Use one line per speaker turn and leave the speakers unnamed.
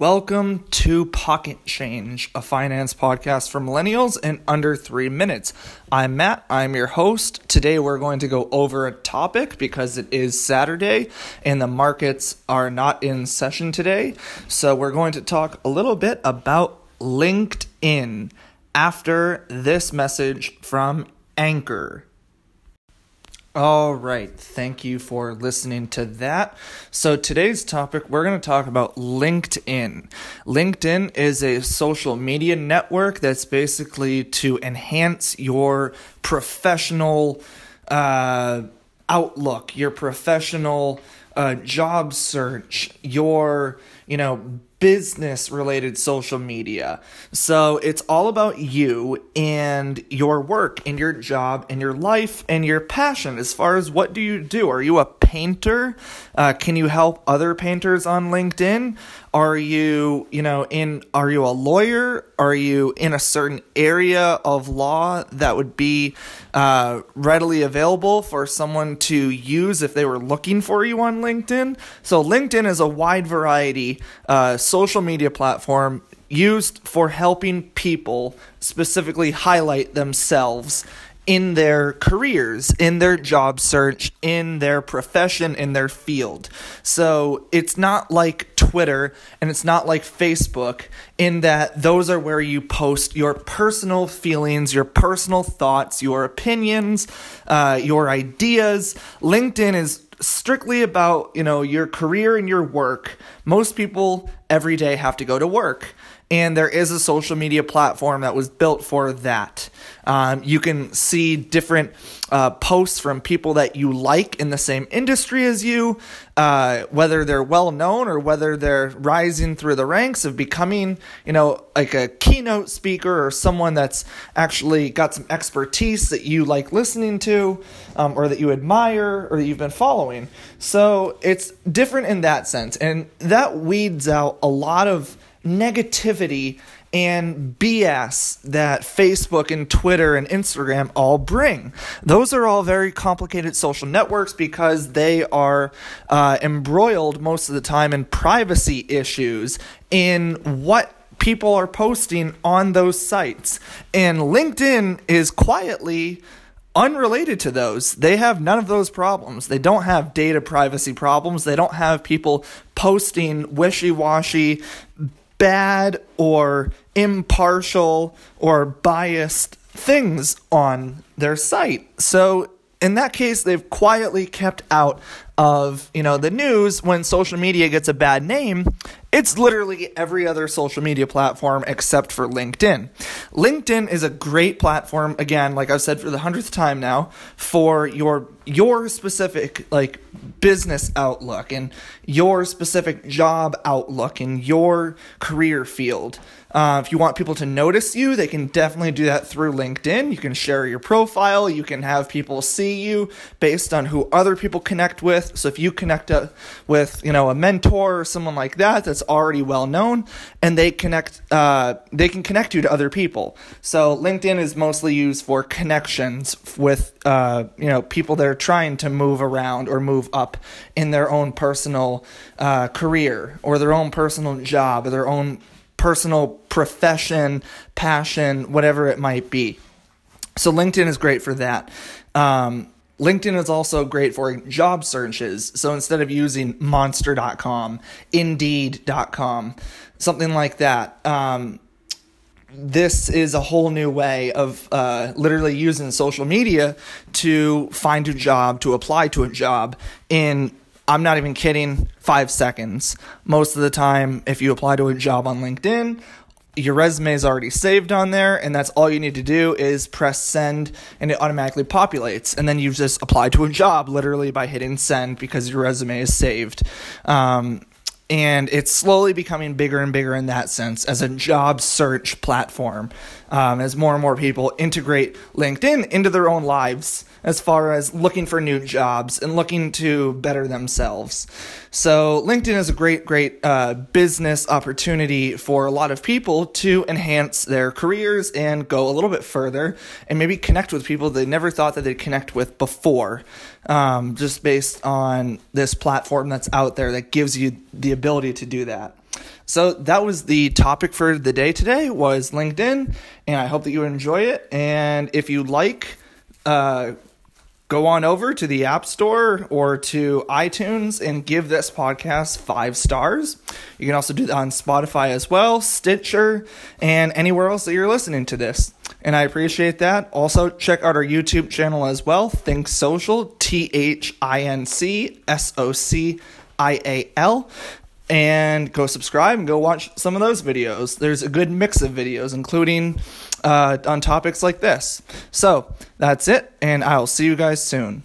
Welcome to Pocket Change, a finance podcast for millennials in under three minutes. I'm Matt, I'm your host. Today we're going to go over a topic because it is Saturday and the markets are not in session today. So we're going to talk a little bit about LinkedIn after this message from Anchor. All right. Thank you for listening to that. So, today's topic, we're going to talk about LinkedIn. LinkedIn is a social media network that's basically to enhance your professional uh, outlook, your professional uh, job search, your, you know, business related social media. So it's all about you and your work and your job and your life and your passion as far as what do you do? Are you a painter? Uh, can you help other painters on LinkedIn? Are you, you know, in, are you a lawyer? Are you in a certain area of law that would be uh, readily available for someone to use if they were looking for you on LinkedIn? So LinkedIn is a wide variety uh, social media platform used for helping people specifically highlight themselves in their careers, in their job search, in their profession, in their field. So it's not like Twitter and it's not like Facebook in that those are where you post your personal feelings, your personal thoughts, your opinions, uh, your ideas. LinkedIn is strictly about you know your career and your work most people every day have to go to work and there is a social media platform that was built for that. Um, you can see different uh, posts from people that you like in the same industry as you, uh, whether they're well known or whether they're rising through the ranks of becoming, you know, like a keynote speaker or someone that's actually got some expertise that you like listening to, um, or that you admire, or that you've been following. So it's different in that sense, and that weeds out a lot of negativity and BS that Facebook and Twitter and Instagram all bring. Those are all very complicated social networks because they are uh, embroiled most of the time in privacy issues, in what people are posting on those sites. And LinkedIn is quietly unrelated to those. They have none of those problems. They don't have data privacy problems. They don't have people posting wishy washy bad or impartial or biased things on their site. So in that case, they've quietly kept out of you know the news when social media gets a bad name it's literally every other social media platform except for linkedin linkedin is a great platform again like i've said for the hundredth time now for your your specific like business outlook and your specific job outlook and your career field uh, if you want people to notice you, they can definitely do that through LinkedIn. You can share your profile. You can have people see you based on who other people connect with. So if you connect a, with, you know, a mentor or someone like that that's already well known, and they connect, uh, they can connect you to other people. So LinkedIn is mostly used for connections with, uh, you know, people that are trying to move around or move up in their own personal uh, career or their own personal job or their own personal profession, passion, whatever it might be. So LinkedIn is great for that. Um, LinkedIn is also great for job searches. So instead of using monster.com, indeed.com, something like that, um, this is a whole new way of uh, literally using social media to find a job, to apply to a job in I'm not even kidding, five seconds. Most of the time, if you apply to a job on LinkedIn, your resume is already saved on there, and that's all you need to do is press send, and it automatically populates. And then you just apply to a job literally by hitting send because your resume is saved. Um, and it's slowly becoming bigger and bigger in that sense as a job search platform. um, as more and more people integrate LinkedIn into their own lives as far as looking for new jobs and looking to better themselves. So, LinkedIn is a great, great uh, business opportunity for a lot of people to enhance their careers and go a little bit further and maybe connect with people they never thought that they'd connect with before, um, just based on this platform that's out there that gives you the ability to do that. So that was the topic for the day today was LinkedIn, and I hope that you enjoy it. And if you like, uh, go on over to the App Store or to iTunes and give this podcast five stars. You can also do that on Spotify as well, Stitcher, and anywhere else that you're listening to this. And I appreciate that. Also, check out our YouTube channel as well, Thinc Social, T H I N C S O C I A L and go subscribe and go watch some of those videos. There's a good mix of videos, including uh, on topics like this. So that's it, and I'll see you guys soon.